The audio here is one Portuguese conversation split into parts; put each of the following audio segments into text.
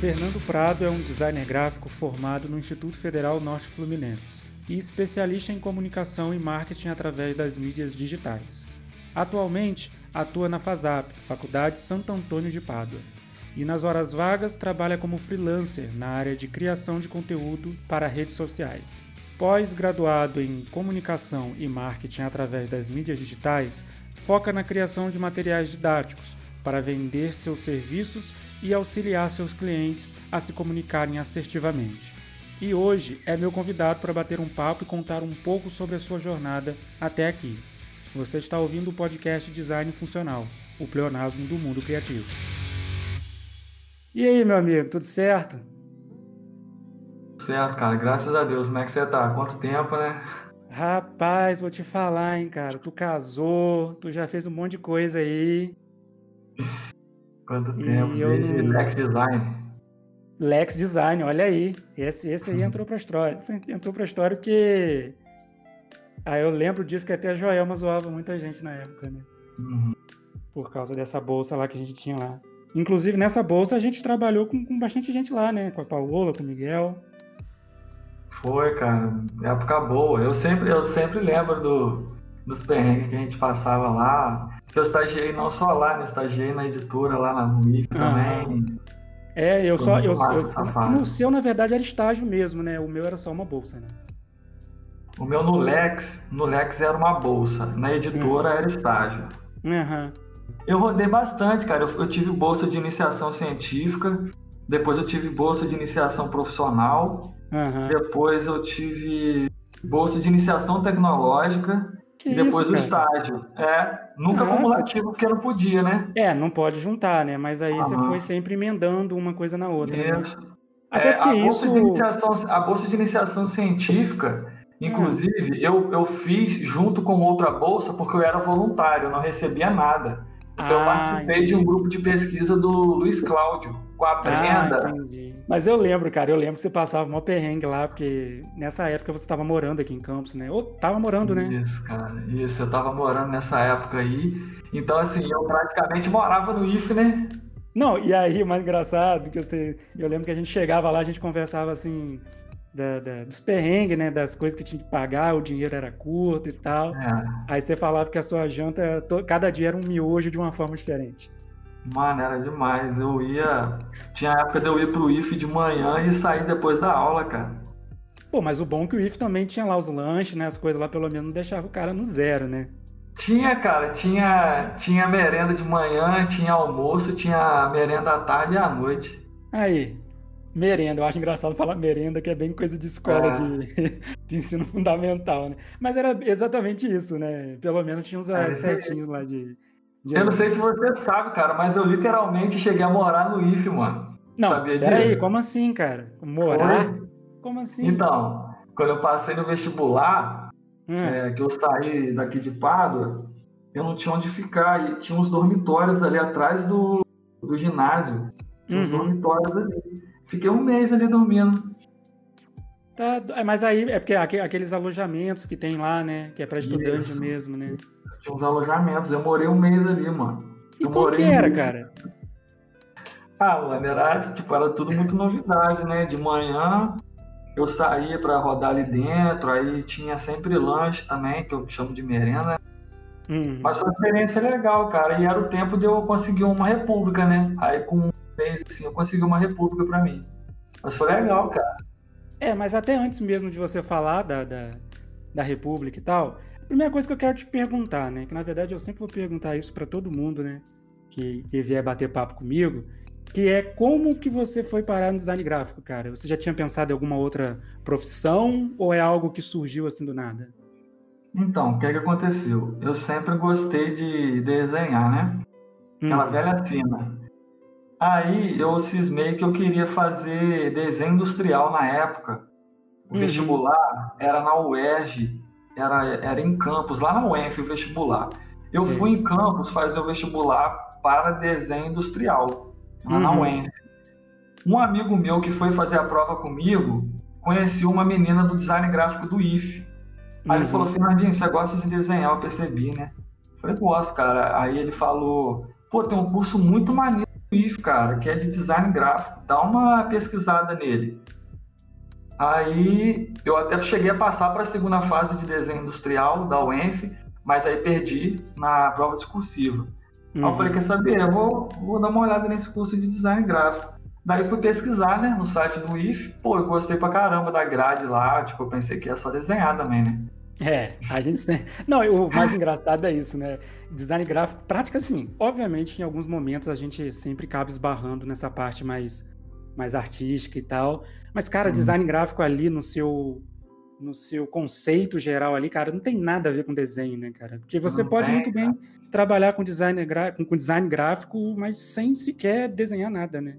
Fernando Prado é um designer gráfico formado no Instituto Federal Norte Fluminense e especialista em comunicação e marketing através das mídias digitais. Atualmente, atua na FASAP, Faculdade Santo Antônio de Pádua, e nas horas vagas trabalha como freelancer na área de criação de conteúdo para redes sociais. Pós-graduado em comunicação e marketing através das mídias digitais, foca na criação de materiais didáticos para vender seus serviços e auxiliar seus clientes a se comunicarem assertivamente. E hoje é meu convidado para bater um papo e contar um pouco sobre a sua jornada até aqui. Você está ouvindo o podcast Design Funcional, o pleonasmo do mundo criativo. E aí, meu amigo, tudo certo? Certo, cara, graças a Deus. Como é que você tá? Quanto tempo, né? Rapaz, vou te falar, hein, cara. Tu casou, tu já fez um monte de coisa aí. Quanto tempo? Desde não... Lex Design. Lex Design, olha aí. Esse, esse aí entrou pra história. Entrou pra história porque. Ah, eu lembro disso que até a Joelma zoava muita gente na época, né? Uhum. Por causa dessa bolsa lá que a gente tinha lá. Inclusive, nessa bolsa a gente trabalhou com, com bastante gente lá, né? Com a Paola, com o Miguel. Foi, cara. Época boa. Eu sempre, eu sempre lembro do, dos perrengues que a gente passava lá. Eu estagiei não só lá, né? Eu estagiei na editora lá na MUIF também. É, eu só. Eu, eu, no seu, na verdade, era estágio mesmo, né? O meu era só uma bolsa, né? O meu no Lex, no Lex era uma bolsa. Na editora uhum. era estágio. Uhum. Eu rodei bastante, cara. Eu, eu tive bolsa de iniciação científica, depois eu tive bolsa de iniciação profissional, uhum. depois eu tive bolsa de iniciação tecnológica que e depois isso, o estágio. É, nunca Nossa. acumulativo porque não podia, né? É, não pode juntar, né? Mas aí você foi sempre emendando uma coisa na outra. Né? Isso. Né? Até é, porque a isso. Bolsa de iniciação, a bolsa de iniciação científica, inclusive, hum. eu, eu fiz junto com outra bolsa porque eu era voluntário, eu não recebia nada. Então ah, eu participei entendi. de um grupo de pesquisa do Luiz Cláudio, com a Brenda. Ah, entendi. Mas eu lembro, cara, eu lembro que você passava uma perrengue lá, porque nessa época você estava morando aqui em Campos, né? Ou tava morando, né? Isso, cara, isso, eu tava morando nessa época aí. Então, assim, eu praticamente morava no IF, né? Não, e aí, o mais engraçado, que eu, sei, eu lembro que a gente chegava lá, a gente conversava assim, da, da, dos perrengues, né? Das coisas que tinha que pagar, o dinheiro era curto e tal. É. Aí você falava que a sua janta, cada dia era um miojo de uma forma diferente. Mano, era demais. Eu ia. Tinha época de eu ir pro IF de manhã e sair depois da aula, cara. Pô, mas o bom é que o IF também tinha lá os lanches, né? As coisas lá pelo menos não deixava o cara no zero, né? Tinha, cara, tinha, tinha merenda de manhã, tinha almoço, tinha merenda à tarde e à noite. Aí, merenda. Eu acho engraçado falar merenda, que é bem coisa de escola é. de, de, ensino fundamental, né? Mas era exatamente isso, né? Pelo menos tinha uns é, certinhos lá de, Eu não sei se você sabe, cara, mas eu literalmente cheguei a morar no IF, mano. Não, Sabia peraí, como assim, cara? Morar? Como assim? Então, quando eu passei no vestibular, hum. é, que eu saí daqui de Pádua, eu não tinha onde ficar. E tinha uns dormitórios ali atrás do, do ginásio. Uhum. Uns dormitórios ali. Fiquei um mês ali dormindo. Tá, é, mas aí é porque aqueles alojamentos que tem lá, né? Que é para estudante Isso. mesmo, né? Tinha uns alojamentos. Eu morei um mês ali, mano. E eu qual que era, um cara? Ah, mano, era, tipo, era tudo muito novidade, né? De manhã eu saía para rodar ali dentro, aí tinha sempre lanche também, que eu chamo de merenda. Hum. Mas foi uma experiência legal, cara. E era o tempo de eu conseguir uma república, né? Aí com mês, assim, eu consegui uma república para mim. Mas foi legal, cara. É, mas até antes mesmo de você falar da, da, da república e tal, a primeira coisa que eu quero te perguntar, né? Que na verdade eu sempre vou perguntar isso para todo mundo, né? Que, que vier bater papo comigo, que é como que você foi parar no design gráfico, cara? Você já tinha pensado em alguma outra profissão ou é algo que surgiu assim do nada? Então, o que, é que aconteceu? Eu sempre gostei de desenhar, né? Aquela hum. velha cena. Aí eu cismei que eu queria fazer desenho industrial na época. O uhum. vestibular era na UERJ, era, era em Campos, lá na UENF o vestibular. Eu Sim. fui em Campos fazer o vestibular para desenho industrial, lá uhum. na UENF. Um amigo meu que foi fazer a prova comigo conheceu uma menina do design gráfico do IF. Aí uhum. ele falou, Fernandinho, você gosta de desenhar? Eu percebi, né? Eu falei, gosto, cara. Aí ele falou, pô, tem um curso muito maneiro IF, cara, que é de design gráfico. Dá uma pesquisada nele. Aí eu até cheguei a passar para a segunda fase de desenho industrial da UENF, mas aí perdi na prova discursiva. Uhum. Aí eu uhum. falei, quer saber? Eu vou, vou dar uma olhada nesse curso de design gráfico. Daí fui pesquisar, né, no site do IF. Pô, eu gostei pra caramba da grade lá. Tipo, eu pensei que ia só desenhar também, né? É, a gente. Não, o mais engraçado é isso, né? Design gráfico, prática assim. Obviamente que em alguns momentos a gente sempre acaba esbarrando nessa parte mais, mais artística e tal. Mas, cara, uhum. design gráfico ali no seu no seu conceito geral ali, cara, não tem nada a ver com desenho, né, cara? Porque você não pode muito bem trabalhar com design, com design gráfico, mas sem sequer desenhar nada, né?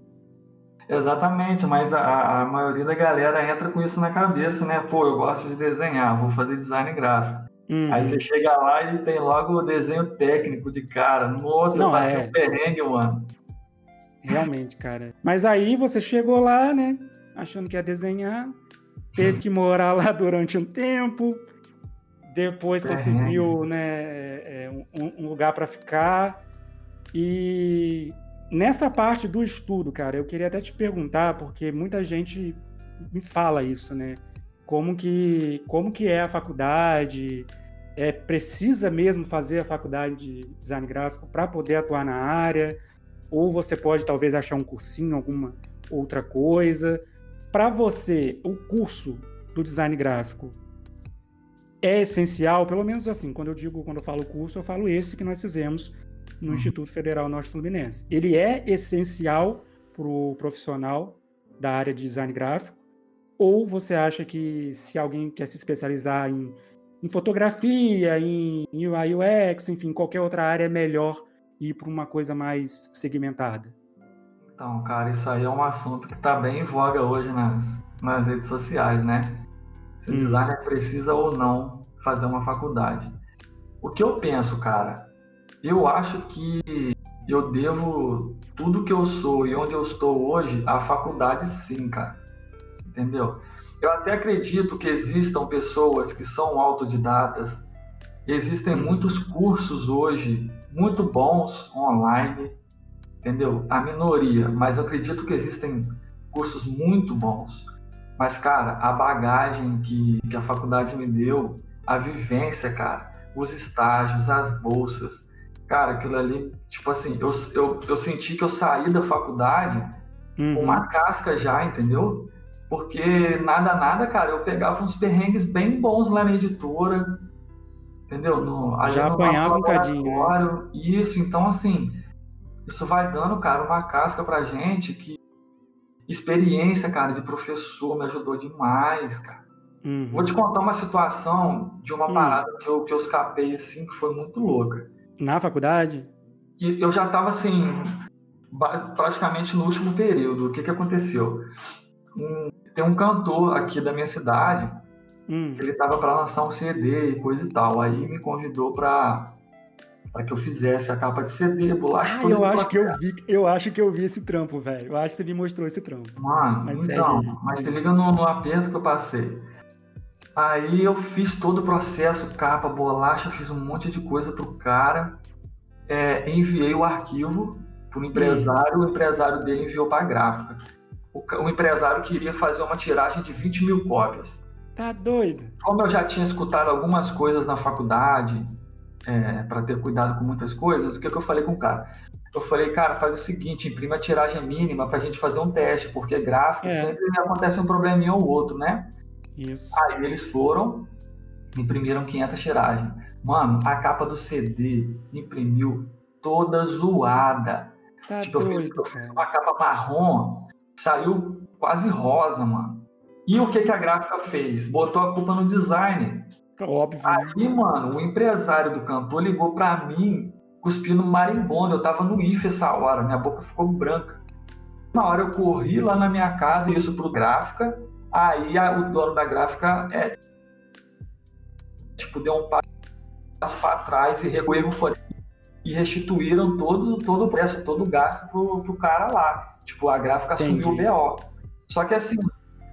Exatamente, mas a, a maioria da galera entra com isso na cabeça, né? Pô, eu gosto de desenhar, vou fazer design gráfico. Uhum. Aí você chega lá e tem logo o desenho técnico de cara. Nossa, Não, passei é. um perrengue, mano. Realmente, cara. Mas aí você chegou lá, né? Achando que ia desenhar. Teve que morar lá durante um tempo. Depois conseguiu, né, é, um, um lugar para ficar. E Nessa parte do estudo, cara, eu queria até te perguntar, porque muita gente me fala isso, né? Como que, como que é a faculdade? É, precisa mesmo fazer a faculdade de design gráfico para poder atuar na área? Ou você pode talvez achar um cursinho, alguma outra coisa? Para você, o curso do design gráfico é essencial, pelo menos assim, quando eu digo, quando eu falo curso, eu falo esse que nós fizemos no uhum. Instituto Federal Norte Fluminense. Ele é essencial para o profissional da área de design gráfico? Ou você acha que se alguém quer se especializar em, em fotografia, em, em UI UX, enfim, qualquer outra área, é melhor ir para uma coisa mais segmentada? Então, cara, isso aí é um assunto que está bem em voga hoje nas, nas redes sociais, né? Se o hum. designer precisa ou não fazer uma faculdade. O que eu penso, cara, eu acho que eu devo tudo que eu sou e onde eu estou hoje à faculdade, sim, cara. Entendeu? Eu até acredito que existam pessoas que são autodidatas. Existem muitos cursos hoje muito bons online, entendeu? A minoria, mas eu acredito que existem cursos muito bons. Mas, cara, a bagagem que, que a faculdade me deu, a vivência, cara, os estágios, as bolsas, Cara, aquilo ali, tipo assim, eu, eu, eu senti que eu saí da faculdade uhum. com uma casca já, entendeu? Porque nada, nada, cara, eu pegava uns perrengues bem bons lá na editora, entendeu? No, já apanhava um cadinho. Né? Isso, então assim, isso vai dando, cara, uma casca pra gente que experiência, cara, de professor me ajudou demais, cara. Uhum. Vou te contar uma situação de uma uhum. parada que eu, que eu escapei, assim, que foi muito louca. Na faculdade? E eu já estava assim, praticamente no último período. O que, que aconteceu? Um, tem um cantor aqui da minha cidade, hum. ele estava para lançar um CD e coisa e tal. Aí me convidou para para que eu fizesse a capa de CD, bolacha. Ah, eu acho que eu vi, eu acho que eu vi esse trampo, velho. Eu acho que você me mostrou esse trampo. Mano, mas então, mas se liga no, no aperto que eu passei. Aí eu fiz todo o processo, capa, bolacha, fiz um monte de coisa pro cara. É, enviei o arquivo pro empresário, o empresário dele enviou para a gráfica. O, o, empresário queria fazer uma tiragem de 20 mil cópias. Tá doido. Como eu já tinha escutado algumas coisas na faculdade, é, para ter cuidado com muitas coisas, o que, que eu falei com o cara? Eu falei, cara, faz o seguinte, imprime a tiragem mínima para a gente fazer um teste, porque gráfico é. sempre acontece um probleminha ou outro, né? Isso. Aí eles foram, imprimiram 500 tiragens. Mano, a capa do CD imprimiu toda zoada. Tá tipo, doido, eu, fiz, eu fiz uma capa marrom, saiu quase rosa, mano. E o que, que a gráfica fez? Botou a culpa no designer. Óbvio. Aí, mano, o empresário do cantor ligou pra mim, cuspindo marimbondo. Eu tava no IF essa hora, minha boca ficou branca. Na hora eu corri lá na minha casa, isso pro gráfica, Aí a, o dono da gráfica é tipo deu um passo para trás e erro foi e restituíram todo todo o preço, todo o gasto pro, pro cara lá. Tipo, a gráfica Entendi. assumiu o BO. Só que assim,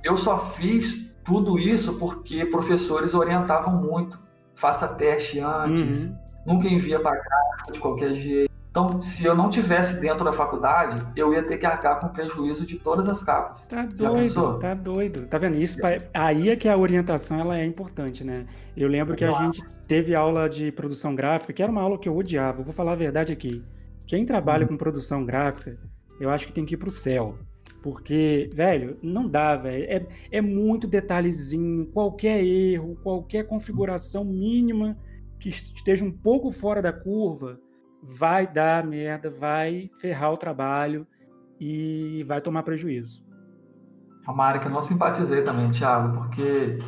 eu só fiz tudo isso porque professores orientavam muito. Faça teste antes, uhum. nunca envia para gráfica de qualquer jeito. Então, se eu não tivesse dentro da faculdade, eu ia ter que arcar com prejuízo de todas as capas. Tá doido, tá doido. Tá vendo? Isso, aí é que a orientação ela é importante, né? Eu lembro que a gente teve aula de produção gráfica, que era uma aula que eu odiava. Eu vou falar a verdade aqui. Quem trabalha hum. com produção gráfica, eu acho que tem que ir pro céu. Porque, velho, não dá, velho. É, é muito detalhezinho, qualquer erro, qualquer configuração mínima que esteja um pouco fora da curva vai dar merda, vai ferrar o trabalho e vai tomar prejuízo. É uma área que eu não simpatizei também, Thiago, porque,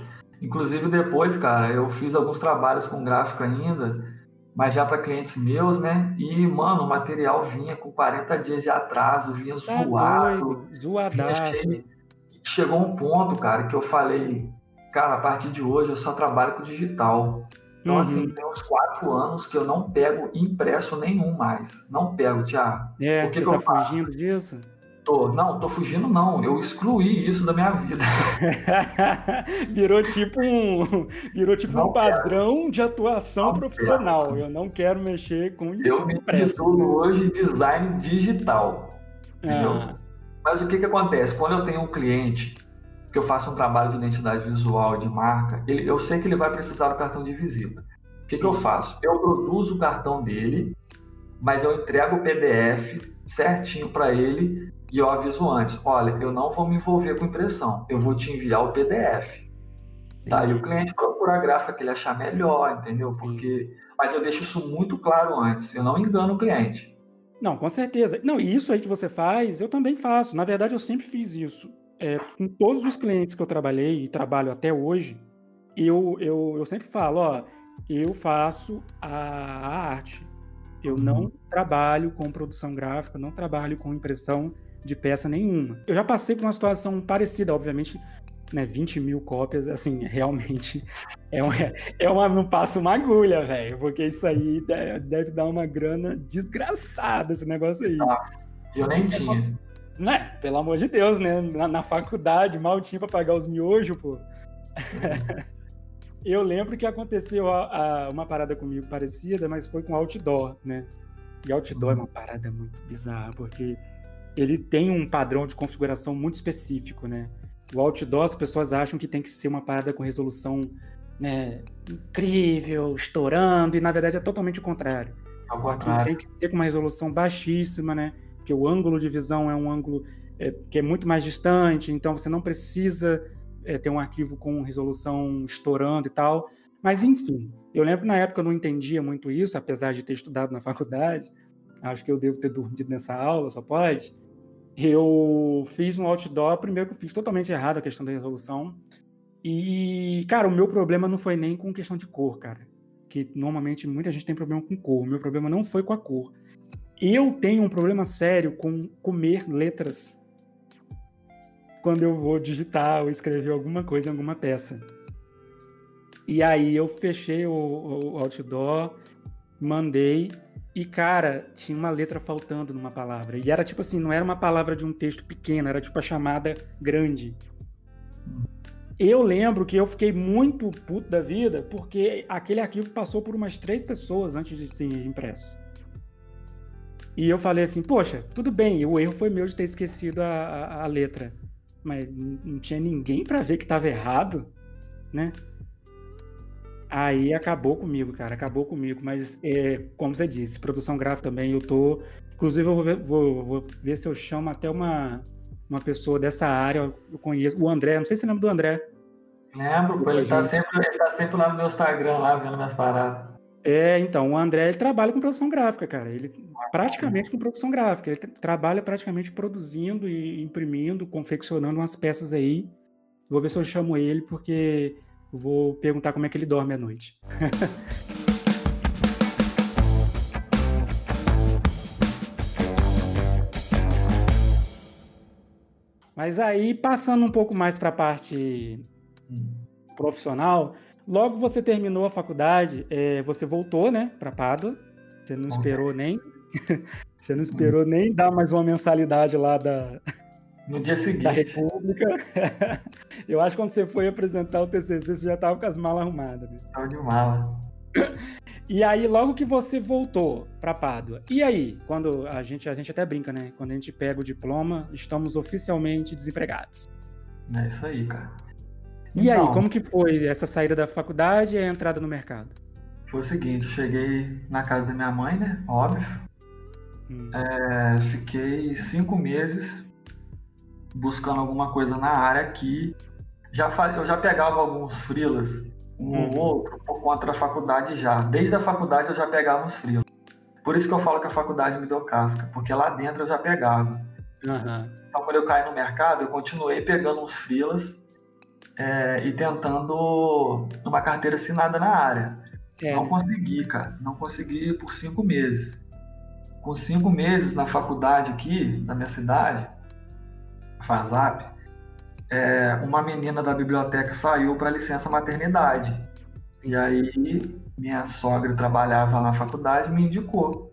inclusive, depois, cara, eu fiz alguns trabalhos com gráfico ainda, mas já para clientes meus, né? E, mano, o material vinha com 40 dias de atraso, vinha tá zoado. Zoadaço. Vinha Chegou um ponto, cara, que eu falei, cara, a partir de hoje eu só trabalho com digital. Então, assim, uhum. assim, tem uns quatro anos que eu não pego impresso nenhum mais. Não pego, Tiago. É, o que você que tá fugindo disso? Tô, não, tô fugindo não. Eu excluí isso da minha vida. virou tipo um, virou tipo um padrão quero. de atuação não profissional. Quero. Eu não quero mexer com Eu me titulo hoje design digital. Ah. Mas o que que acontece? Quando eu tenho um cliente que eu faço um trabalho de identidade visual de marca, ele, eu sei que ele vai precisar do cartão de visita. O que, que eu faço? Eu produzo o cartão dele, mas eu entrego o PDF certinho para ele e eu aviso antes: olha, eu não vou me envolver com impressão, eu vou te enviar o PDF. Tá? E o cliente procura a gráfica que ele achar melhor, entendeu? Porque, mas eu deixo isso muito claro antes, eu não engano o cliente. Não, com certeza. Não, e isso aí que você faz, eu também faço. Na verdade, eu sempre fiz isso é, com todos os clientes que eu trabalhei e trabalho até hoje, eu, eu, eu sempre falo, ó, eu faço a, a arte. Eu não uhum. trabalho com produção gráfica, não trabalho com impressão de peça nenhuma. Eu já passei por uma situação parecida, obviamente, né, 20 mil cópias, assim, realmente é, um, é uma, não passa uma agulha, velho, porque isso aí deve, deve, dar uma grana desgraçada, esse negócio aí. Ah, eu nem tinha. Né? Pelo amor de Deus, né? Na, na faculdade, mal tinha pra pagar os miojos, pô. eu lembro que aconteceu a, a, uma parada comigo parecida, mas foi com outdoor, né? E outdoor é uma parada muito bizarra, porque ele tem um padrão de configuração muito específico, né? O outdoor, as pessoas acham que tem que ser uma parada com resolução né, incrível, estourando, e na verdade é totalmente o contrário. O tem que ser com uma resolução baixíssima, né? porque o ângulo de visão é um ângulo é, que é muito mais distante, então você não precisa é, ter um arquivo com resolução estourando e tal. Mas enfim, eu lembro na época eu não entendia muito isso, apesar de ter estudado na faculdade. Acho que eu devo ter dormido nessa aula, só pode. Eu fiz um outdoor, primeiro que eu fiz totalmente errado a questão da resolução. E, cara, o meu problema não foi nem com questão de cor, cara. Que normalmente muita gente tem problema com cor. O meu problema não foi com a cor. Eu tenho um problema sério com comer letras quando eu vou digitar ou escrever alguma coisa em alguma peça. E aí eu fechei o, o outdoor, mandei e, cara, tinha uma letra faltando numa palavra. E era tipo assim, não era uma palavra de um texto pequeno, era tipo a chamada grande. Eu lembro que eu fiquei muito puto da vida porque aquele arquivo passou por umas três pessoas antes de ser impresso. E eu falei assim, poxa, tudo bem, o erro foi meu de ter esquecido a, a, a letra. Mas não tinha ninguém para ver que estava errado, né? Aí acabou comigo, cara, acabou comigo. Mas, é, como você disse, produção gráfica também, eu tô. Inclusive, eu vou ver, vou, vou ver se eu chamo até uma, uma pessoa dessa área. Eu conheço. O André, não sei se você lembra do André. Lembro, ele tá, sempre, ele tá sempre lá no meu Instagram, lá vendo minhas paradas. É, então, o André ele trabalha com produção gráfica, cara. Ele praticamente com produção gráfica. Ele trabalha praticamente produzindo e imprimindo, confeccionando umas peças aí. Vou ver se eu chamo ele, porque vou perguntar como é que ele dorme à noite. Mas aí, passando um pouco mais para a parte hum. profissional, Logo você terminou a faculdade, é, você voltou, né, para Pádua. Você não esperou nem, você não esperou nem dar mais uma mensalidade lá da no dia seguinte da República. Eu acho que quando você foi apresentar o TCC, você já estava com as malas arrumadas. Né? Tava de mala. E aí, logo que você voltou para Pádua, e aí, quando a gente, a gente até brinca, né? Quando a gente pega o diploma, estamos oficialmente desempregados. É isso aí, cara. E então, aí, como que foi essa saída da faculdade e a entrada no mercado? Foi o seguinte, eu cheguei na casa da minha mãe, né? Óbvio. Hum. É, fiquei cinco meses buscando alguma coisa na área aqui. Já, eu já pegava alguns frilas um ou uhum. outro por conta da faculdade já. Desde a faculdade eu já pegava uns frios. Por isso que eu falo que a faculdade me deu casca, porque lá dentro eu já pegava. Uhum. Então, quando eu caí no mercado, eu continuei pegando uns frilas é, e tentando uma carteira assinada na área. É. Não consegui, cara. Não consegui por cinco meses. Com cinco meses na faculdade aqui, na minha cidade, FASAP, é, uma menina da biblioteca saiu para licença maternidade. E aí minha sogra trabalhava na faculdade me indicou.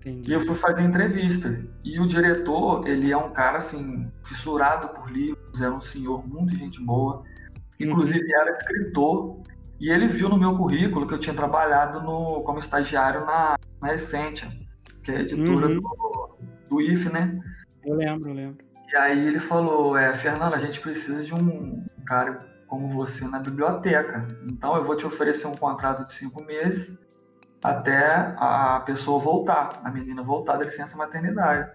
Entendi. E eu fui fazer entrevista. E o diretor, ele é um cara assim, fissurado por livros, era um senhor muito gente boa. Inclusive uhum. era escritor. E ele viu no meu currículo que eu tinha trabalhado no, como estagiário na, na Essentia, que é a editora uhum. do, do IF, né? Eu lembro, eu lembro. E aí ele falou, é, Fernando, a gente precisa de um cara como você na biblioteca. Então eu vou te oferecer um contrato de cinco meses até a pessoa voltar, a menina voltar da licença maternidade.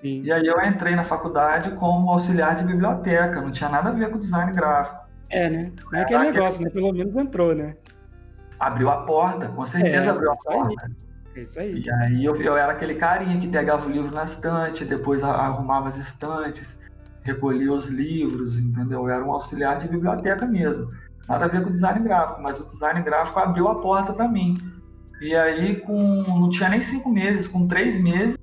Sim. E aí eu entrei na faculdade como auxiliar de biblioteca, não tinha nada a ver com design gráfico. É, né? Não é aquele negócio, né? Pelo menos entrou, né? Abriu a porta, com certeza é, abriu a porta. Aí. É isso aí. E aí eu, eu era aquele carinha que pegava o livro na estante, depois arrumava as estantes, recolhia os livros, entendeu? Eu era um auxiliar de biblioteca mesmo. Nada a ver com design gráfico, mas o design gráfico abriu a porta para mim. E aí, com não tinha nem cinco meses, com três meses,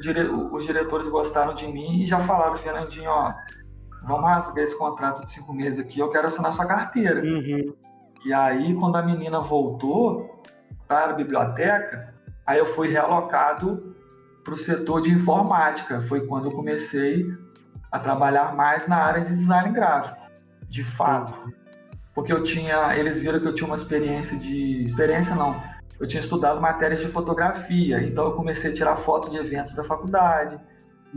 dire, os diretores gostaram de mim e já falaram, Fernandinho, ó, vamos rasgar esse contrato de cinco meses aqui, eu quero assinar sua carteira. Uhum. E aí, quando a menina voltou, para a biblioteca, aí eu fui realocado para o setor de informática. Foi quando eu comecei a trabalhar mais na área de design gráfico, de fato. Porque eu tinha, eles viram que eu tinha uma experiência de, experiência não, eu tinha estudado matérias de fotografia, então eu comecei a tirar foto de eventos da faculdade,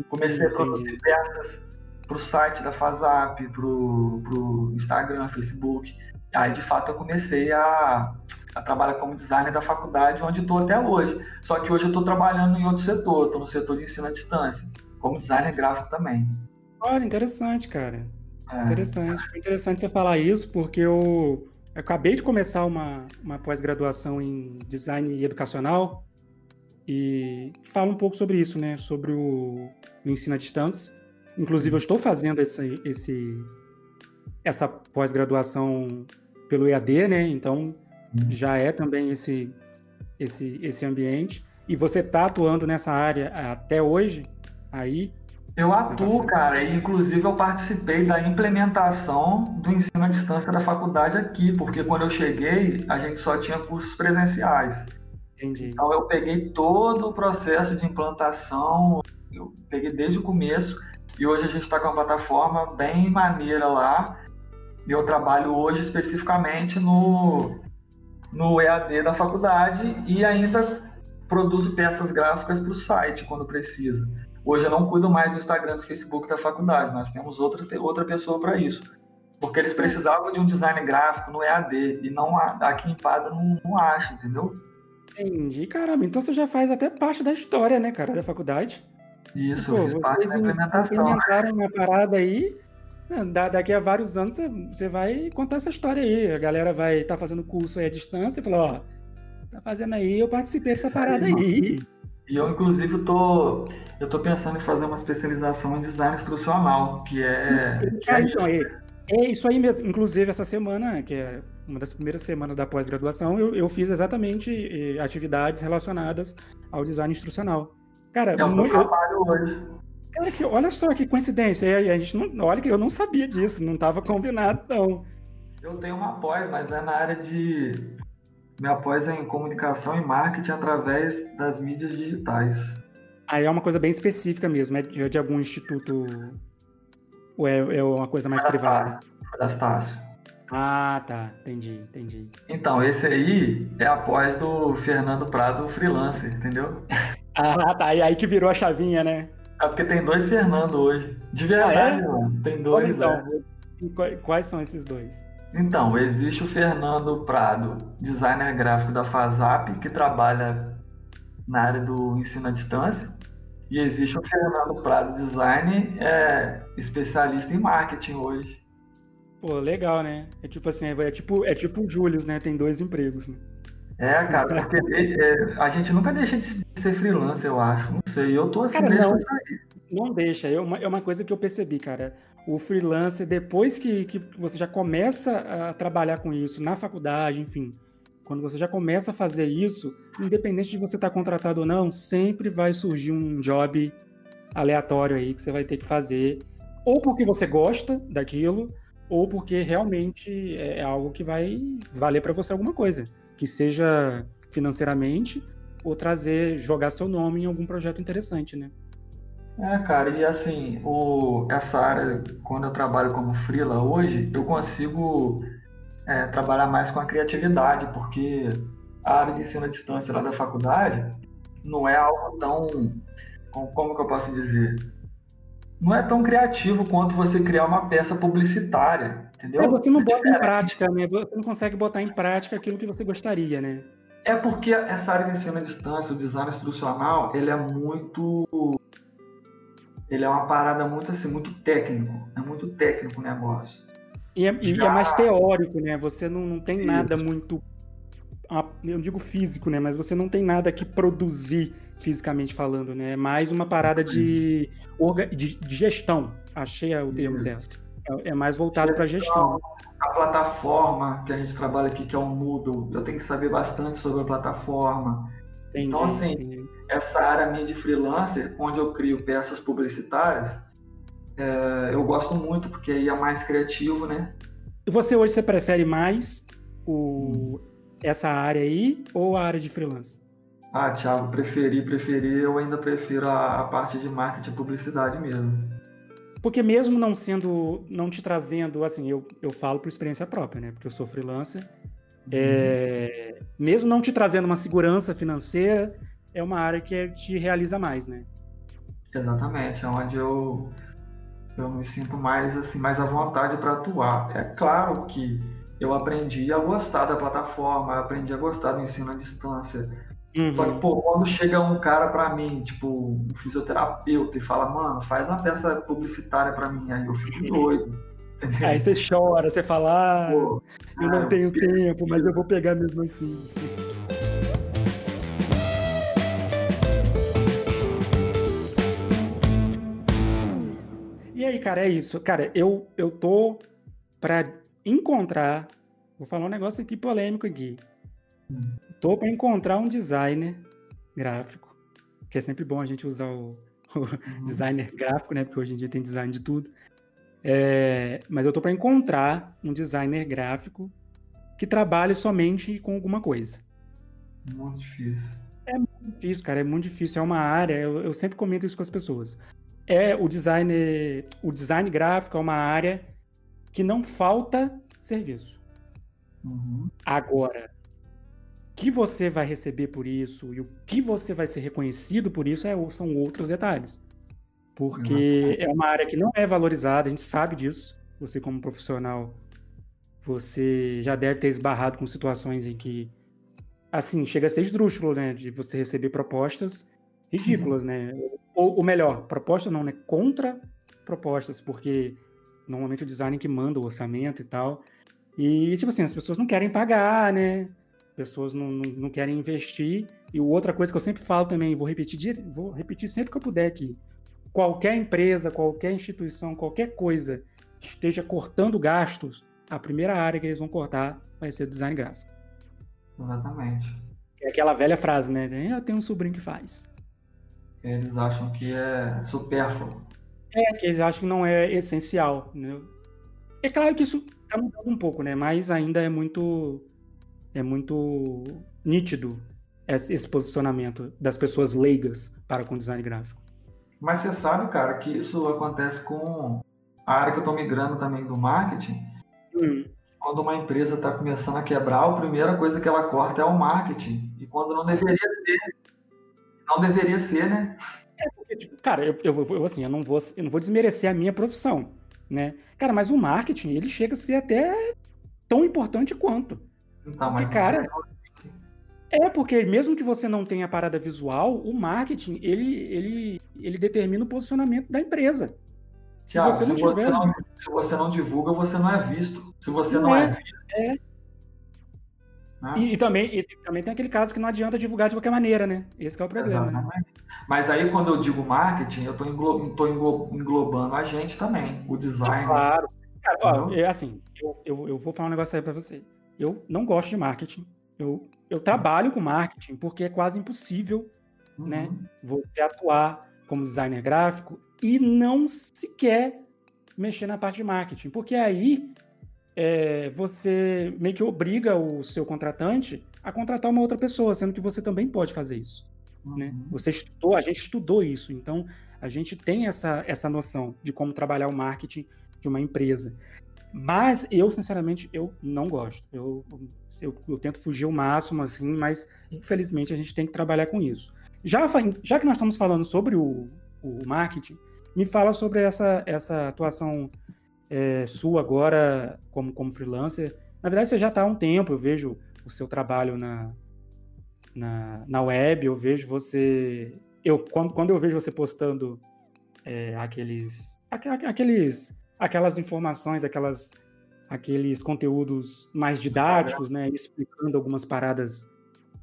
comecei a produzir peças para o site da FASAP, para o Instagram, Facebook. Aí, de fato, eu comecei a, a trabalhar como designer da faculdade, onde estou até hoje. Só que hoje eu estou trabalhando em outro setor, estou no setor de ensino à distância, como designer gráfico também. Olha, interessante, cara. É. Interessante. Foi interessante você falar isso, porque eu, eu acabei de começar uma, uma pós-graduação em design educacional e falo um pouco sobre isso, né? Sobre o, o ensino à distância. Inclusive, eu estou fazendo esse, esse, essa pós-graduação pelo EAD, né? Então, já é também esse, esse, esse ambiente. E você está atuando nessa área até hoje? Aí? Eu atuo, cara, e inclusive eu participei da implementação do ensino à distância da faculdade aqui, porque quando eu cheguei, a gente só tinha cursos presenciais. Entendi. Então eu peguei todo o processo de implantação, eu peguei desde o começo, e hoje a gente está com uma plataforma bem maneira lá. E eu trabalho hoje especificamente no no EAD da faculdade e ainda produzo peças gráficas para o site quando precisa. Hoje eu não cuido mais do Instagram do Facebook da faculdade, nós temos outra, outra pessoa para isso. Porque eles precisavam de um design gráfico no EAD e não aqui em Pada não, não acha, entendeu? Entendi, caramba. Então você já faz até parte da história, né, cara, da faculdade. Isso, Pô, fiz parte da implementação. implementaram uma parada aí é, daqui a vários anos você vai contar essa história aí. A galera vai estar tá fazendo curso aí à distância e falar, ó, tá fazendo aí, eu participei dessa parada aí. E eu, inclusive, tô, eu tô pensando em fazer uma especialização em design instrucional, que é. é, então, é, é, isso aí mesmo. Inclusive, essa semana, que é uma das primeiras semanas da pós-graduação, eu, eu fiz exatamente eh, atividades relacionadas ao design instrucional. Cara, é o que eu trabalho hoje. Cara, que, olha só que coincidência. A gente não, olha que eu não sabia disso, não estava combinado, não. Eu tenho uma pós, mas é na área de. Minha pós é em comunicação e marketing através das mídias digitais. Aí é uma coisa bem específica mesmo, é de, é de algum instituto ou é, é uma coisa mais privada? Da Estácio. Ah, tá. Entendi, entendi. Então, esse aí é após do Fernando Prado freelancer, entendeu? Ah, tá. E aí que virou a chavinha, né? É porque tem dois Fernando hoje. De verdade, ah, é? mano. Tem dois, então, é. Quais são esses dois? Então, existe o Fernando Prado, designer gráfico da FASAP, que trabalha na área do ensino à distância. E existe o Fernando Prado Design, é, especialista em marketing hoje. Pô, legal, né? É tipo assim, é, é tipo, é tipo o Julius, né? Tem dois empregos. Né? É, cara, porque é, a gente nunca deixa de ser freelancer, eu acho. Não sei, eu tô assim cara, não, não deixa, é uma, é uma coisa que eu percebi, cara. O freelancer, depois que, que você já começa a trabalhar com isso na faculdade, enfim, quando você já começa a fazer isso, independente de você estar contratado ou não, sempre vai surgir um job aleatório aí que você vai ter que fazer, ou porque você gosta daquilo, ou porque realmente é algo que vai valer para você alguma coisa que seja financeiramente ou trazer, jogar seu nome em algum projeto interessante, né? É, cara, e assim, o, essa área, quando eu trabalho como freela hoje, eu consigo é, trabalhar mais com a criatividade, porque a área de ensino à distância lá da faculdade não é algo tão, como que eu posso dizer, não é tão criativo quanto você criar uma peça publicitária, entendeu? É, você não bota em prática, né? Você não consegue botar em prática aquilo que você gostaria, né? É porque essa área de ensino à distância, o design instrucional, ele é muito ele é uma parada muito assim, muito técnico, é muito técnico o negócio. E é, Já... e é mais teórico, né? Você não, não tem Isso. nada muito eu digo físico, né? Mas você não tem nada que produzir fisicamente falando, né? É mais uma parada de, de, de gestão. Achei o termo certo. É, é mais voltado para gestão. A plataforma que a gente trabalha aqui, que é o Moodle, eu tenho que saber bastante sobre a plataforma. Entendi, então, assim, entendi. essa área minha de freelancer, onde eu crio peças publicitárias, é, eu gosto muito, porque aí é mais criativo, né? E você hoje você prefere mais o, essa área aí ou a área de freelance? Ah, Thiago, preferi, preferi, eu ainda prefiro a, a parte de marketing e publicidade mesmo. Porque mesmo não sendo, não te trazendo, assim, eu, eu falo por experiência própria, né? Porque eu sou freelancer. Uhum. É, mesmo não te trazendo uma segurança financeira, é uma área que te realiza mais, né? Exatamente, é onde eu, eu me sinto mais assim, mais à vontade para atuar. É claro que eu aprendi a gostar da plataforma, aprendi a gostar do ensino à distância. Uhum. Só que, pô, quando chega um cara pra mim, tipo, um fisioterapeuta, e fala, mano, faz uma peça publicitária pra mim, aí eu fico doido. Entendeu? Aí você chora, você fala, ah, pô, eu não tenho eu tempo, mas eu vou pegar mesmo assim. E aí, cara, é isso. Cara, eu, eu tô pra encontrar, vou falar um negócio aqui polêmico aqui. Tô para encontrar um designer gráfico, que é sempre bom a gente usar o, o uhum. designer gráfico, né? Porque hoje em dia tem design de tudo. É, mas eu tô para encontrar um designer gráfico que trabalhe somente com alguma coisa. Muito difícil. É muito difícil, cara. É muito difícil. É uma área. Eu, eu sempre comento isso com as pessoas. É o design, o design gráfico é uma área que não falta serviço. Uhum. Agora, que você vai receber por isso e o que você vai ser reconhecido por isso é, são outros detalhes. Porque uhum. é uma área que não é valorizada, a gente sabe disso. Você, como profissional, você já deve ter esbarrado com situações em que, assim, chega a ser esdrúxulo, né? De você receber propostas ridículas, uhum. né? Ou, ou melhor, propostas não, né? Contra propostas, porque normalmente o design que manda o orçamento e tal. E, tipo assim, as pessoas não querem pagar, né? Pessoas não, não, não querem investir. E outra coisa que eu sempre falo também, vou repetir, vou repetir sempre que eu puder aqui. Qualquer empresa, qualquer instituição, qualquer coisa que esteja cortando gastos, a primeira área que eles vão cortar vai ser design gráfico. Exatamente. É aquela velha frase, né? Eu tenho um sobrinho que faz. Eles acham que é supérfluo. É, que eles acham que não é essencial, né? É claro que isso tá mudando um pouco, né? Mas ainda é muito é muito nítido esse posicionamento das pessoas leigas para com design gráfico. Mas você sabe, cara, que isso acontece com a área que eu estou migrando também do marketing. Hum. quando uma empresa está começando a quebrar, a primeira coisa que ela corta é o marketing. E quando não deveria ser. Não deveria ser, né? É porque, tipo, cara, eu, eu, eu, assim, eu não, vou, eu não vou desmerecer a minha profissão, né? Cara, mas o marketing, ele chega a ser até tão importante quanto. Então, porque, cara, é porque mesmo que você não tenha parada visual, o marketing, ele, ele, ele determina o posicionamento da empresa. Se, você, não se, tiver... você não, se você não divulga, você não é visto. Se você não, não é, é, visto. É. Né? E, e, também, e também tem aquele caso que não adianta divulgar de qualquer maneira, né? Esse é o problema. Né? Mas aí quando eu digo marketing, eu estou englo englobando a gente também, o design. Claro. Cara, ó, é assim, eu, eu, eu, vou falar um negócio aí para você. Eu não gosto de marketing. Eu, eu trabalho com marketing porque é quase impossível, uhum. né? Você atuar como designer gráfico e não sequer mexer na parte de marketing, porque aí é, você meio que obriga o seu contratante a contratar uma outra pessoa, sendo que você também pode fazer isso. Uhum. Né? Você estudou, a gente estudou isso, então a gente tem essa, essa noção de como trabalhar o marketing de uma empresa. Mas eu, sinceramente, eu não gosto. Eu, eu, eu, tento fugir o máximo, assim, mas infelizmente a gente tem que trabalhar com isso. Já, já que nós estamos falando sobre o, o marketing, me fala sobre essa, essa atuação é, sua agora como, como freelancer. Na verdade, você já está há um tempo, eu vejo o seu trabalho na, na, na web, eu vejo você. Eu, quando, quando eu vejo você postando é, aqueles, aqueles, aquelas informações, aquelas, aqueles conteúdos mais didáticos, né, explicando algumas paradas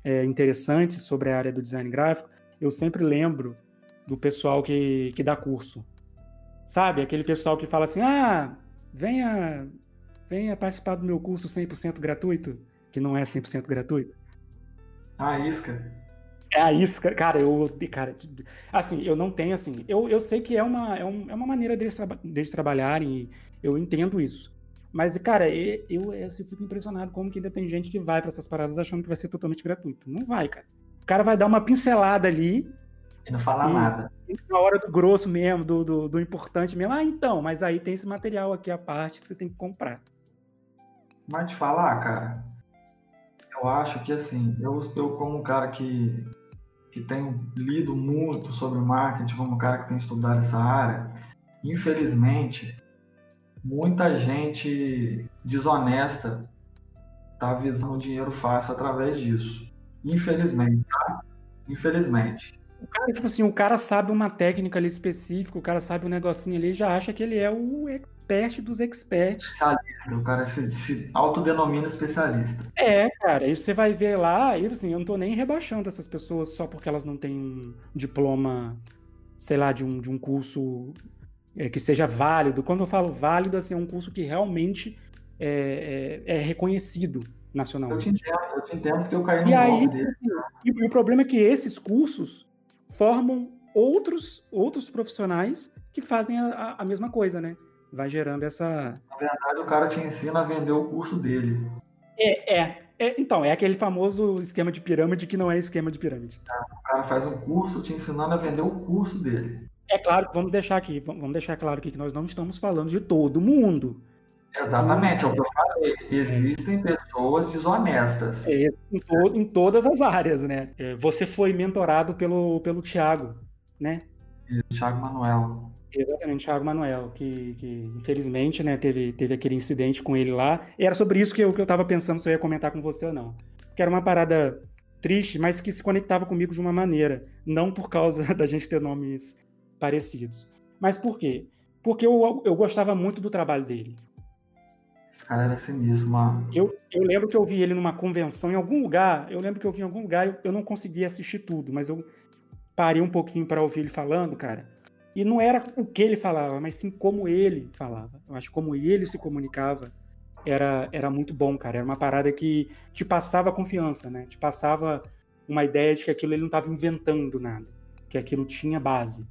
é, interessantes sobre a área do design gráfico, eu sempre lembro do pessoal que, que dá curso. Sabe? Aquele pessoal que fala assim: ah, venha, venha participar do meu curso 100% gratuito, que não é 100% gratuito. A isca. É a isca, cara, eu, cara, assim, eu não tenho, assim, eu, eu sei que é uma, é, um, é uma maneira deles, traba deles trabalharem, eu entendo isso. Mas, cara, eu, eu, eu fico impressionado como que ainda tem gente que vai para essas paradas achando que vai ser totalmente gratuito. Não vai, cara. O cara vai dar uma pincelada ali, e não fala e, nada. Na hora do grosso mesmo, do, do, do, importante mesmo. Ah, então, mas aí tem esse material aqui à parte que você tem que comprar. Mas te falar, cara, eu acho que assim, eu, eu como um cara que, que tenho lido muito sobre marketing, como um cara que tem estudado essa área, infelizmente, muita gente desonesta tá visando dinheiro fácil através disso. Infelizmente, tá? Infelizmente. O cara, tipo assim, o cara sabe uma técnica ali específica, o cara sabe um negocinho ali, já acha que ele é o expert dos experts. Especialista, o cara se, se autodenomina especialista. É, cara, isso você vai ver lá, e assim, eu não tô nem rebaixando essas pessoas só porque elas não têm um diploma, sei lá, de um, de um curso é, que seja válido. Quando eu falo válido, assim, é um curso que realmente é, é, é reconhecido nacionalmente. Eu te entendo, eu te entendo porque eu caí no e aí, dele. Assim, e, e o problema é que esses cursos formam outros, outros profissionais que fazem a, a mesma coisa, né? Vai gerando essa. Na verdade, o cara te ensina a vender o curso dele. É, é. é então, é aquele famoso esquema de pirâmide que não é esquema de pirâmide. É, o cara faz um curso te ensinando a vender o curso dele. É claro, vamos deixar aqui, vamos deixar claro aqui que nós não estamos falando de todo mundo. Exatamente, é o que eu falei. Existem pessoas desonestas. É, em, to em, todas as áreas, né? É, você foi mentorado pelo, pelo Thiago, né? Thiago Manuel. Exatamente, Thiago Manuel, que, que infelizmente né, teve, teve aquele incidente com ele lá. E era sobre isso que eu, que eu tava pensando se eu ia comentar com você ou não. Que era uma parada triste, mas que se conectava comigo de uma maneira. Não por causa da gente ter nomes parecidos. Mas por quê? Porque eu, eu gostava muito do trabalho dele. Esse cara era sinistro, mano. Eu, eu lembro que eu vi ele numa convenção em algum lugar. Eu lembro que eu vi em algum lugar, eu, eu não consegui assistir tudo, mas eu parei um pouquinho para ouvir ele falando, cara. E não era o que ele falava, mas sim como ele falava. Eu acho que como ele se comunicava era, era muito bom, cara. Era uma parada que te passava confiança, né? Te passava uma ideia de que aquilo ele não estava inventando nada, que aquilo tinha base.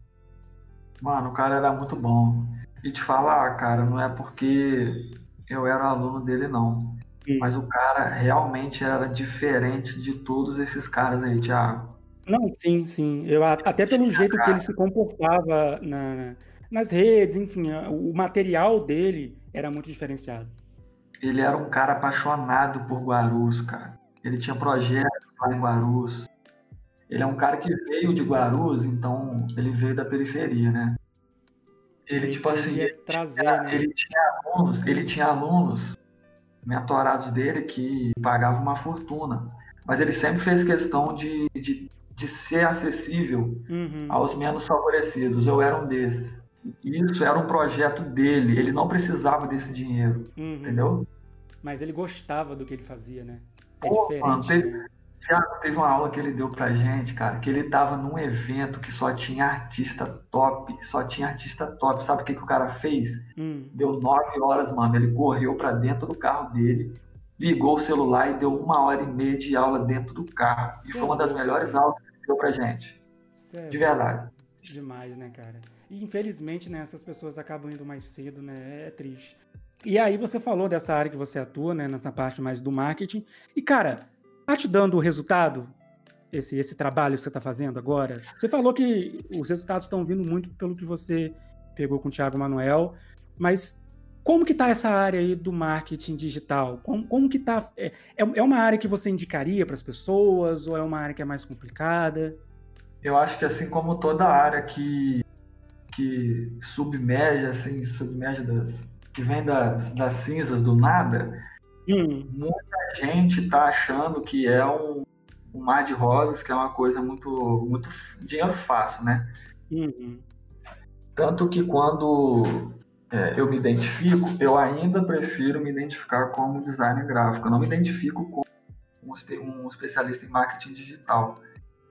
Mano, o cara era muito bom. E te falar, cara, não é porque eu era aluno dele, não. Sim. Mas o cara realmente era diferente de todos esses caras aí, Thiago. Não, sim, sim. Eu, até pelo jeito que ele se comportava na, nas redes, enfim, o material dele era muito diferenciado. ele era um cara apaixonado por Guarulhos, cara. Ele tinha projetos lá em Guarulhos. Ele é um cara que veio de Guarulhos, então ele veio da periferia, né? Ele, ele tipo assim, ele, trazer, tinha, né? ele tinha alunos, ele tinha alunos mentorados dele que pagavam uma fortuna. Mas ele sempre fez questão de, de, de ser acessível uhum. aos menos favorecidos. Eu era um desses. Isso era um projeto dele. Ele não precisava desse dinheiro. Uhum. Entendeu? Mas ele gostava do que ele fazia, né? É Pô, diferente. Mano, teve, né? teve uma aula que ele deu pra gente, cara, que ele tava num evento que só tinha artista top, só tinha artista top. Sabe o que, que o cara fez? Hum. Deu nove horas, mano. Ele correu pra dentro do carro dele, ligou o celular e deu uma hora e meia de aula dentro do carro. Sério? E foi uma das melhores aulas que deu pra gente. Sério? De verdade. Demais, né, cara? E infelizmente, né, essas pessoas acabam indo mais cedo, né? É triste. E aí você falou dessa área que você atua, né, nessa parte mais do marketing. E cara, Tá te dando resultado esse, esse trabalho que você está fazendo agora? Você falou que os resultados estão vindo muito pelo que você pegou com o Thiago Manuel, mas como que está essa área aí do marketing digital? Como, como que está? É, é, é uma área que você indicaria para as pessoas ou é uma área que é mais complicada? Eu acho que assim como toda área que, que submerge, assim, submerge das, que vem das, das cinzas do nada, Hum. Muita gente está achando que é um, um, mar de rosas, que é uma coisa muito, muito dinheiro fácil, né? Uhum. Tanto que quando é, eu me identifico, eu ainda prefiro me identificar como designer gráfico. Eu não me identifico como um, um especialista em marketing digital.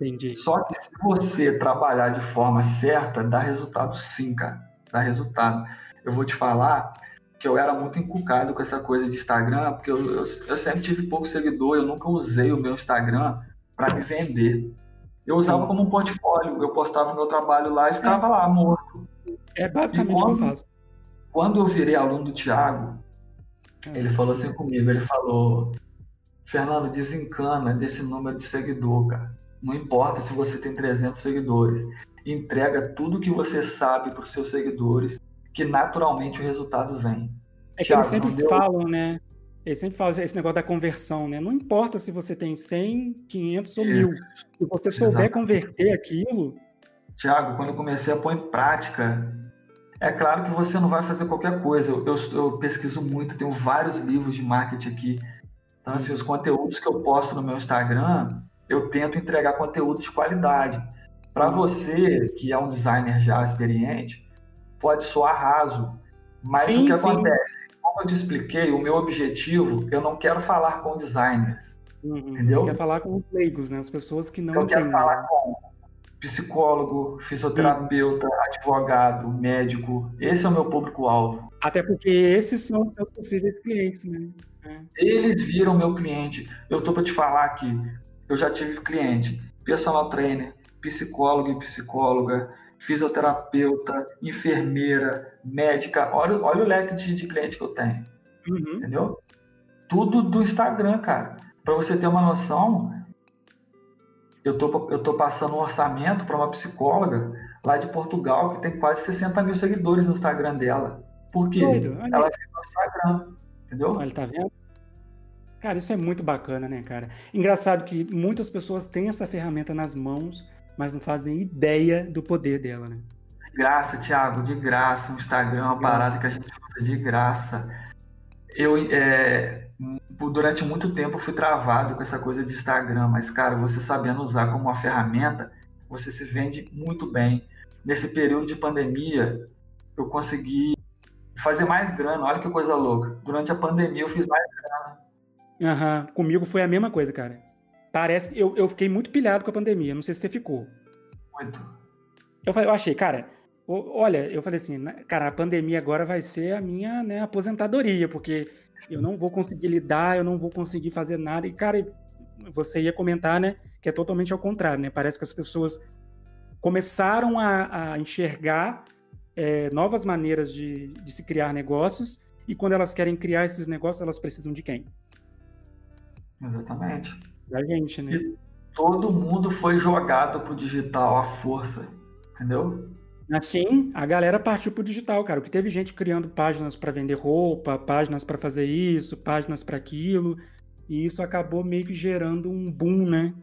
Entendi. Só que se você trabalhar de forma certa, dá resultado sim, cara. Dá resultado. Eu vou te falar que eu era muito encucado com essa coisa de Instagram, porque eu, eu, eu sempre tive pouco seguidor, eu nunca usei o meu Instagram para me vender. Eu usava Sim. como um portfólio, eu postava meu trabalho lá e ficava é. lá, morto. É basicamente o que eu faço. Quando eu virei aluno do Thiago, é, ele falou sim. assim comigo, ele falou, Fernando, desencana desse número de seguidor, cara. Não importa se você tem 300 seguidores. Entrega tudo que você sabe para os seus seguidores que naturalmente o resultado vem. É que Thiago, eles sempre deu... falam, né? Eles sempre falam esse negócio da conversão, né? Não importa se você tem 100, 500 ou 1000. Se você souber Exatamente. converter aquilo. Tiago, quando eu comecei a pôr em prática, é claro que você não vai fazer qualquer coisa. Eu, eu, pesquiso muito, tenho vários livros de marketing aqui. Então, assim, os conteúdos que eu posto no meu Instagram, eu tento entregar conteúdo de qualidade. Para você, que é um designer já experiente, pode soar raso, mas sim, o que sim. acontece? Como eu te expliquei, o meu objetivo, eu não quero falar com designers. Uhum, entendeu? Você quer falar com os leigos, né? As pessoas que não Eu quero falar com psicólogo, fisioterapeuta, uhum. advogado, médico. Esse é o meu público-alvo. Até porque esses são os seus possíveis clientes, né? É. Eles viram meu cliente. Eu tô para te falar aqui. Eu já tive cliente, personal trainer, psicólogo e psicóloga, fisioterapeuta, enfermeira, médica. Olha, olha o leque de, de cliente que eu tenho. Uhum. Entendeu? Tudo do Instagram, cara. Para você ter uma noção, eu tô, eu tô passando um orçamento para uma psicóloga lá de Portugal que tem quase 60 mil seguidores no Instagram dela. Por quê? Doido, Ela fica no Instagram. Entendeu? Olha, tá vendo? Cara, isso é muito bacana, né, cara? Engraçado que muitas pessoas têm essa ferramenta nas mãos mas não fazem ideia do poder dela, né? De graça, Thiago, de graça. O Instagram é uma parada que a gente usa de graça. Eu, é, durante muito tempo, fui travado com essa coisa de Instagram, mas, cara, você sabendo usar como uma ferramenta, você se vende muito bem. Nesse período de pandemia, eu consegui fazer mais grana. Olha que coisa louca. Durante a pandemia, eu fiz mais grana. Aham, uhum. comigo foi a mesma coisa, cara. Parece que eu, eu fiquei muito pilhado com a pandemia. Não sei se você ficou. Muito. Eu, eu achei, cara, olha, eu falei assim, né, cara, a pandemia agora vai ser a minha né, aposentadoria, porque eu não vou conseguir lidar, eu não vou conseguir fazer nada. E, cara, você ia comentar, né, que é totalmente ao contrário, né? Parece que as pessoas começaram a, a enxergar é, novas maneiras de, de se criar negócios, e quando elas querem criar esses negócios, elas precisam de quem? Exatamente da gente, né? E todo mundo foi jogado pro digital à força, entendeu? Assim, a galera partiu pro digital, cara. O que teve gente criando páginas para vender roupa, páginas para fazer isso, páginas para aquilo, e isso acabou meio que gerando um boom, né,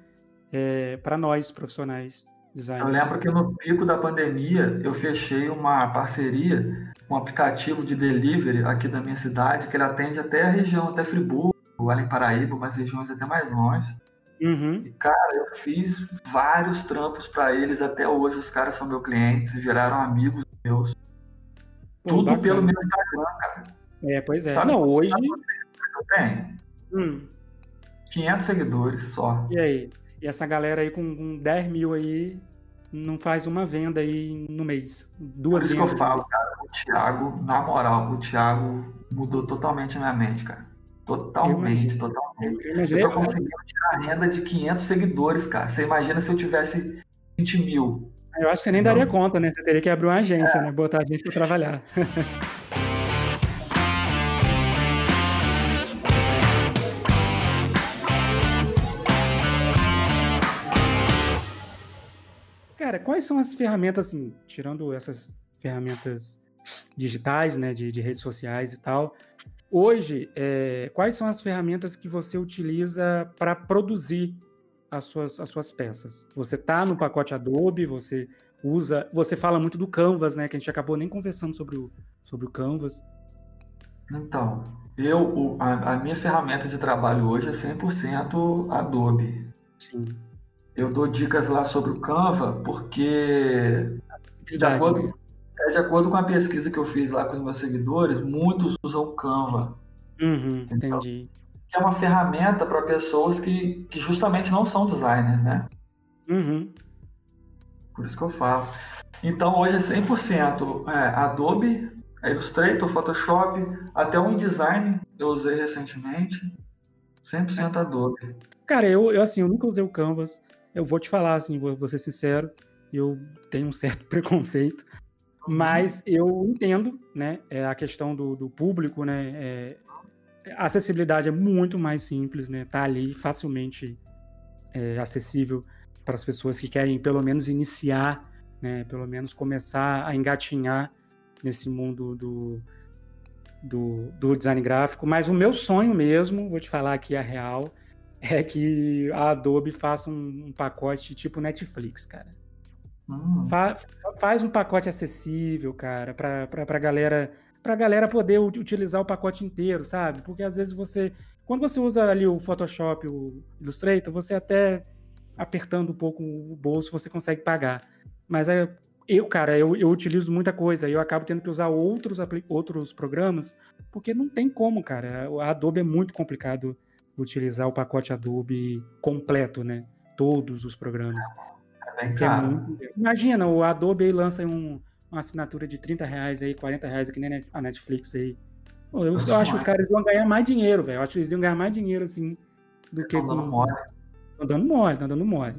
é, para nós profissionais designers. Eu lembro que no pico da pandemia eu fechei uma parceria com um aplicativo de delivery aqui da minha cidade que ele atende até a região, até Friburgo, Além Paraíba, umas regiões até mais longe. Uhum. E, cara, eu fiz vários trampos para eles até hoje. Os caras são meus clientes, viraram amigos meus. Pô, Tudo bacana. pelo meu Instagram, cara. É, pois é. Sabe, Não, hoje. Eu tenho? Hum. 500 seguidores só. E aí? E essa galera aí com, com 10 mil aí não faz uma venda aí no mês. Duas Por isso vendas. que eu falo, cara, o Thiago, na moral, o Thiago mudou totalmente a minha mente, cara. Totalmente, totalmente. Eu, eu tô conseguindo tirar renda de 500 seguidores, cara. Você imagina se eu tivesse 20 mil. Eu acho que você nem daria conta, né? Você teria que abrir uma agência, é. né? Botar a gente para trabalhar. Cara, quais são as ferramentas, assim, tirando essas ferramentas digitais, né, de, de redes sociais e tal, Hoje, é, quais são as ferramentas que você utiliza para produzir as suas, as suas peças? Você está no pacote Adobe, você usa. Você fala muito do Canvas, né? Que a gente acabou nem conversando sobre o, sobre o Canvas. Então, eu, a, a minha ferramenta de trabalho hoje é 100% Adobe. Sim. Eu dou dicas lá sobre o Canva porque, de acordo, né? É, de acordo com a pesquisa que eu fiz lá com os meus seguidores, muitos usam Canva. Uhum, entendi. Que é uma ferramenta para pessoas que, que justamente não são designers, né? Uhum. Por isso que eu falo. Então hoje é 100% é, Adobe, é Illustrator, Photoshop, até o InDesign eu usei recentemente. 100% Adobe. Cara, eu, eu assim, eu nunca usei o Canvas. Eu vou te falar assim, vou, vou ser sincero, eu tenho um certo preconceito mas eu entendo, né, é a questão do, do público, né, é, a acessibilidade é muito mais simples, né, tá ali facilmente é, acessível para as pessoas que querem pelo menos iniciar, né, pelo menos começar a engatinhar nesse mundo do, do, do design gráfico. Mas o meu sonho mesmo, vou te falar aqui a real, é que a Adobe faça um, um pacote tipo Netflix, cara Hum. Fa faz um pacote acessível, cara, pra, pra, pra galera pra galera poder utilizar o pacote inteiro, sabe? Porque às vezes você. Quando você usa ali o Photoshop, o Illustrator, você até apertando um pouco o bolso, você consegue pagar. Mas eu, cara, eu, eu utilizo muita coisa e eu acabo tendo que usar outros, outros programas, porque não tem como, cara. A Adobe é muito complicado utilizar o pacote Adobe completo, né? Todos os programas. É caro. É. Imagina, o Adobe aí lança um, uma assinatura de 30 reais aí, 40 reais, que nem a Netflix aí. Pô, eu, eu, acho que os caras vão ganhar mais dinheiro, velho. Eu acho que eles iam ganhar mais dinheiro, assim, do que. Estão dando mole. Estão dando mole, estão dando mole.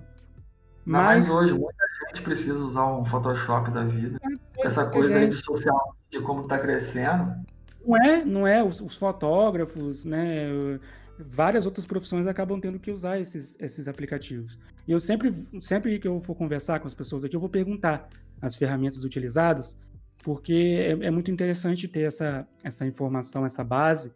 Mas... mas hoje, muita gente precisa usar um Photoshop da vida. É, Essa coisa aí de social de como está crescendo. Não é, não é. Os, os fotógrafos, né? várias outras profissões acabam tendo que usar esses, esses aplicativos. E eu sempre, sempre que eu for conversar com as pessoas aqui, eu vou perguntar as ferramentas utilizadas, porque é, é muito interessante ter essa, essa informação, essa base,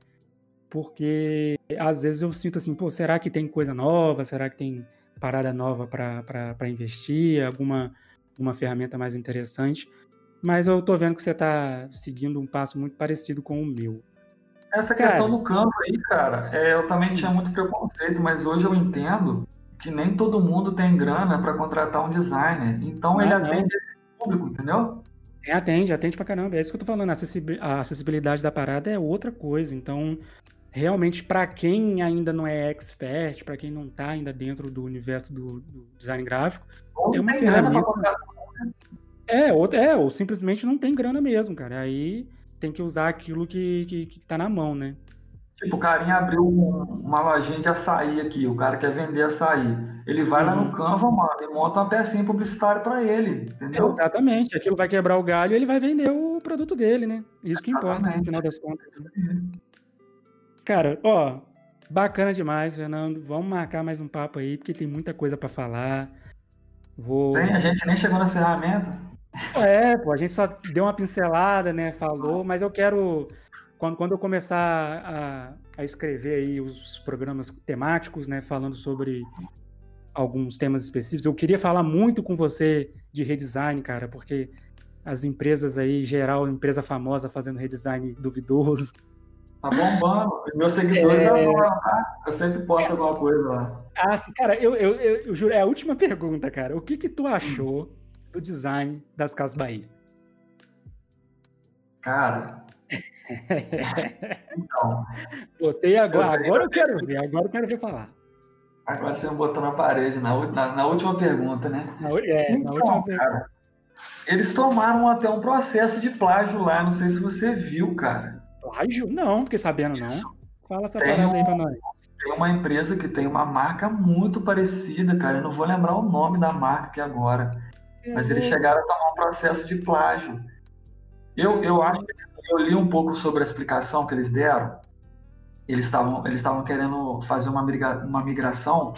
porque às vezes eu sinto assim, pô, será que tem coisa nova? Será que tem parada nova para investir? Alguma uma ferramenta mais interessante? Mas eu tô vendo que você está seguindo um passo muito parecido com o meu. Essa questão cara, do campo aí, cara, é, eu também tinha muito preconceito, mas hoje eu entendo que nem todo mundo tem grana para contratar um designer. Então ele atende esse público, entendeu? É, atende, atende pra caramba. É isso que eu tô falando. A acessibilidade da parada é outra coisa. Então, realmente, para quem ainda não é expert, para quem não tá ainda dentro do universo do, do design gráfico, ou é uma ferramenta. É, ou, é, ou simplesmente não tem grana mesmo, cara. Aí tem que usar aquilo que, que, que tá na mão, né? Tipo, o carinha abriu uma lojinha de açaí aqui, o cara quer vender açaí. Ele vai uhum. lá no uhum. Canva, mano, e monta uma pecinha publicitária para ele, entendeu? Exatamente, aquilo vai quebrar o galho e ele vai vender o produto dele, né? Isso que Exatamente. importa, no final das contas. Cara, ó, bacana demais, Fernando. Vamos marcar mais um papo aí, porque tem muita coisa para falar. Vou... Tem, a gente nem chegou nas ferramentas. É, pô, a gente só deu uma pincelada, né? Falou, mas eu quero. Quando, quando eu começar a, a escrever aí os programas temáticos, né? Falando sobre alguns temas específicos, eu queria falar muito com você de redesign, cara, porque as empresas aí, geral, empresa famosa fazendo redesign duvidoso. Tá bombando. Meus seguidores é... adoram, tá? Eu sempre posto alguma coisa lá. Ah, sim, cara, eu, eu, eu, eu, juro, é a última pergunta, cara. O que que tu achou do design das Casas Bahia? Cara. Então. Botei agora, eu agora eu quero ver, agora eu quero ver falar. Agora você me botou na parede, na, na, na última pergunta, né? Na, é, então, na última pergunta. Eles tomaram até um processo de plágio lá, não sei se você viu, cara. Plágio? Não, fiquei sabendo, não. Fala essa tem parada um, aí pra nós. Tem uma empresa que tem uma marca muito parecida, cara. Eu não vou lembrar o nome da marca aqui agora. É mas eles chegaram a tomar um processo de plágio. Eu, eu acho que eu li um pouco sobre a explicação que eles deram. Eles estavam eles estavam querendo fazer uma, migra, uma migração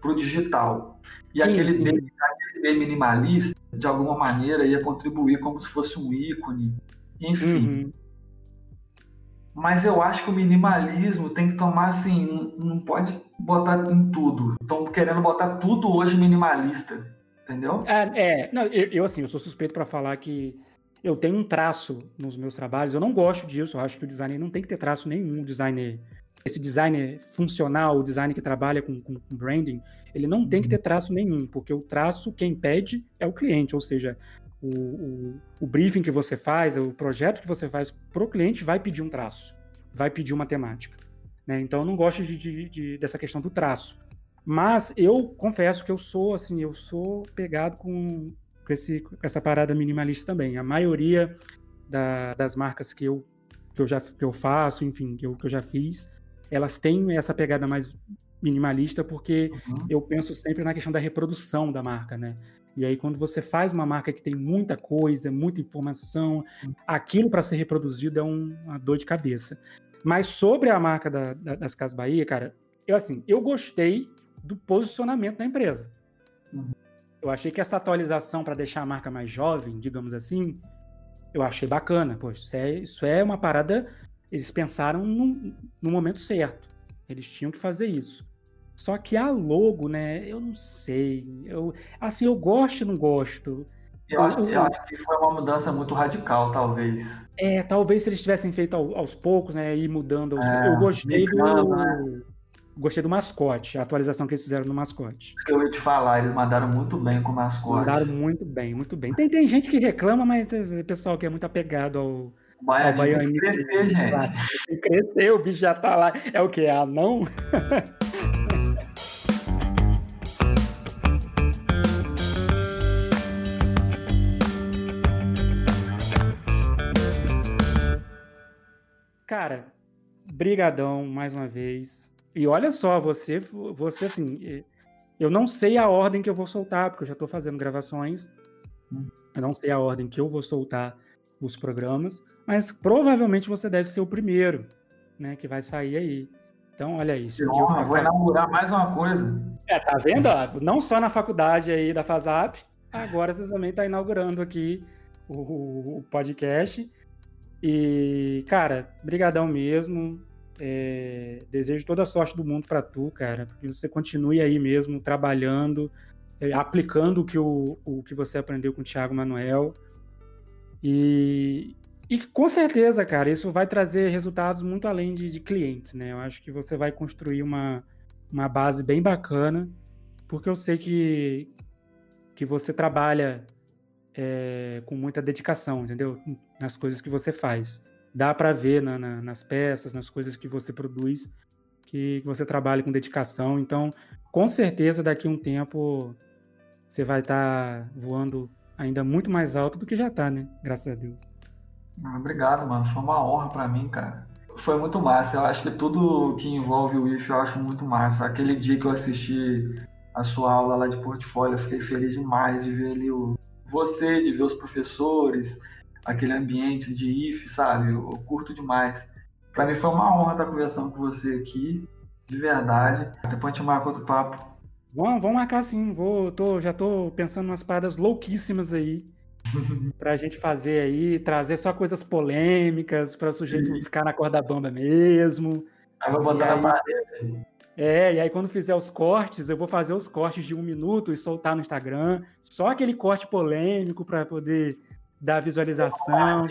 para o digital. E sim, aquele, sim. B, aquele B minimalista, de alguma maneira, ia contribuir como se fosse um ícone. Enfim. Uhum. Mas eu acho que o minimalismo tem que tomar assim, não, pode botar em tudo. Estão querendo botar tudo hoje minimalista, entendeu? É, é não, eu, eu assim, eu sou suspeito para falar que eu tenho um traço nos meus trabalhos. Eu não gosto disso. Eu acho que o designer não tem que ter traço nenhum. Designer, esse designer funcional, o designer que trabalha com, com, com branding, ele não tem que ter traço nenhum, porque o traço quem pede é o cliente. Ou seja, o, o, o briefing que você faz, o projeto que você faz para o cliente vai pedir um traço, vai pedir uma temática. Né? Então eu não gosto de, de, de, dessa questão do traço. Mas eu confesso que eu sou assim, eu sou pegado com, com, esse, com essa parada minimalista também. A maioria da, das marcas que eu, que eu já que eu faço, enfim, que eu, que eu já fiz, elas têm essa pegada mais minimalista porque uhum. eu penso sempre na questão da reprodução da marca, né? E aí, quando você faz uma marca que tem muita coisa, muita informação, aquilo para ser reproduzido é um, uma dor de cabeça. Mas sobre a marca da, da, das Casas Bahia, cara, eu assim, eu gostei do posicionamento da empresa. Eu achei que essa atualização para deixar a marca mais jovem, digamos assim, eu achei bacana. Poxa, isso é, isso é uma parada. Eles pensaram no, no momento certo. Eles tinham que fazer isso. Só que a logo, né? Eu não sei. Eu, assim, eu gosto e não gosto. Eu acho, eu acho, que foi uma mudança muito radical, talvez. É, talvez se eles tivessem feito aos poucos, né? Ir mudando aos é, Eu gostei do. Né? Gostei do mascote, a atualização que eles fizeram no mascote. Eu ia te falar, eles mandaram muito bem com o mascote. Mandaram muito bem, muito bem. Tem, tem gente que reclama, mas o pessoal que é muito apegado ao, Baianinho. Ao Baianinho. Tem que crescer, gente. Tem que crescer, o bicho já tá lá. É o que? É anão? Cara, brigadão mais uma vez. E olha só, você, você assim, eu não sei a ordem que eu vou soltar, porque eu já estou fazendo gravações. Eu não sei a ordem que eu vou soltar os programas, mas provavelmente você deve ser o primeiro, né, que vai sair aí. Então, olha. Se um eu vou inaugurar mais uma coisa. É, tá vendo? Não só na faculdade aí da FASAP, agora você também está inaugurando aqui o, o podcast. E, cara, brigadão mesmo. É, desejo toda a sorte do mundo para tu, cara. Que você continue aí mesmo trabalhando, é, aplicando o que, o, o que você aprendeu com o Thiago Manuel. E, e com certeza, cara, isso vai trazer resultados muito além de, de clientes, né? Eu acho que você vai construir uma, uma base bem bacana, porque eu sei que, que você trabalha é, com muita dedicação, entendeu? Nas coisas que você faz. Dá para ver na, na, nas peças, nas coisas que você produz, que, que, você trabalha com dedicação. Então, com certeza, daqui a um tempo, você vai estar tá voando ainda muito mais alto do que já está, né? Graças a Deus. Ah, obrigado, mano. Foi uma honra para mim, cara. Foi muito massa. Eu acho que tudo que envolve o IF eu acho muito massa. Aquele dia que eu assisti a sua aula lá de portfólio, eu fiquei feliz demais de ver ali o, você, de ver os professores, aquele ambiente de IF, sabe? Eu, eu curto demais. Para mim foi uma honra estar conversando com você aqui, de verdade. Depois a gente marca outro papo. Vamos, vamos marcar sim. Vou, tô, já tô pensando umas paradas louquíssimas aí. pra gente fazer aí, trazer só coisas polêmicas, para o sujeito Sim. ficar na corda bamba mesmo. Aí vou botar aí, na parede. É, e aí quando fizer os cortes, eu vou fazer os cortes de um minuto e soltar no Instagram. Só aquele corte polêmico para poder dar visualização.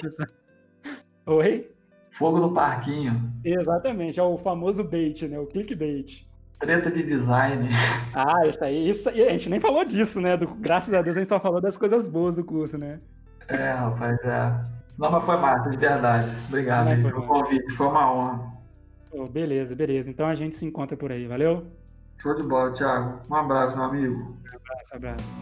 Oi? Fogo no parquinho. Exatamente, é o famoso bait, né? O clickbait. Treta de design. Ah, isso aí, isso a gente nem falou disso, né? Do, graças a Deus a gente só falou das coisas boas do curso, né? É, rapaz, é. Não, mas foi massa, de verdade. Obrigado aí, pelo convite, foi uma honra. Oh, beleza, beleza. Então a gente se encontra por aí, valeu? Show de bola, Thiago. Um abraço, meu amigo. Um abraço, abraço.